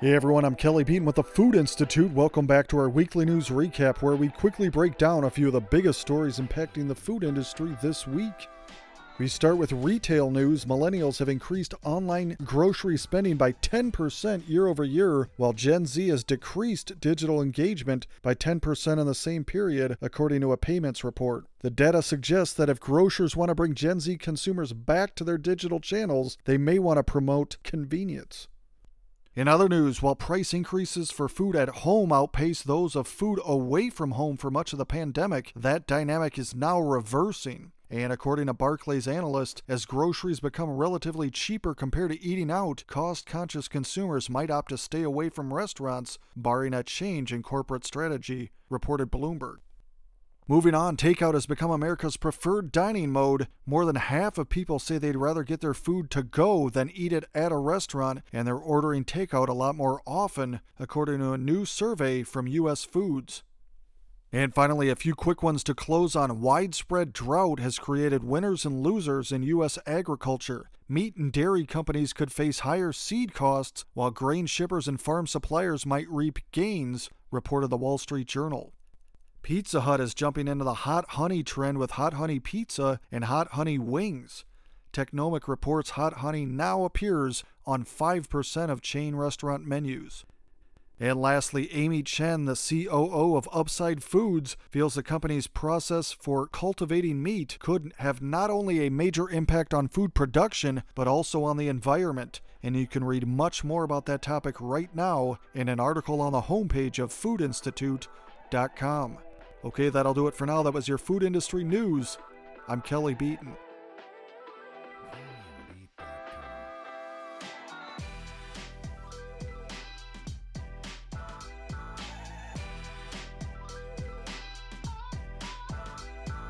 Hey everyone, I'm Kelly Beaton with the Food Institute. Welcome back to our weekly news recap where we quickly break down a few of the biggest stories impacting the food industry this week. We start with retail news. Millennials have increased online grocery spending by 10% year over year, while Gen Z has decreased digital engagement by 10% in the same period, according to a payments report. The data suggests that if grocers want to bring Gen Z consumers back to their digital channels, they may want to promote convenience. In other news, while price increases for food at home outpace those of food away from home for much of the pandemic, that dynamic is now reversing. And according to Barclays analyst, as groceries become relatively cheaper compared to eating out, cost conscious consumers might opt to stay away from restaurants, barring a change in corporate strategy, reported Bloomberg. Moving on, takeout has become America's preferred dining mode. More than half of people say they'd rather get their food to go than eat it at a restaurant, and they're ordering takeout a lot more often, according to a new survey from U.S. Foods. And finally, a few quick ones to close on. Widespread drought has created winners and losers in U.S. agriculture. Meat and dairy companies could face higher seed costs, while grain shippers and farm suppliers might reap gains, reported the Wall Street Journal. Pizza Hut is jumping into the hot honey trend with hot honey pizza and hot honey wings. Technomic reports hot honey now appears on 5% of chain restaurant menus. And lastly, Amy Chen, the COO of Upside Foods, feels the company's process for cultivating meat could have not only a major impact on food production, but also on the environment. And you can read much more about that topic right now in an article on the homepage of foodinstitute.com. Okay, that'll do it for now. That was your food industry news. I'm Kelly Beaton.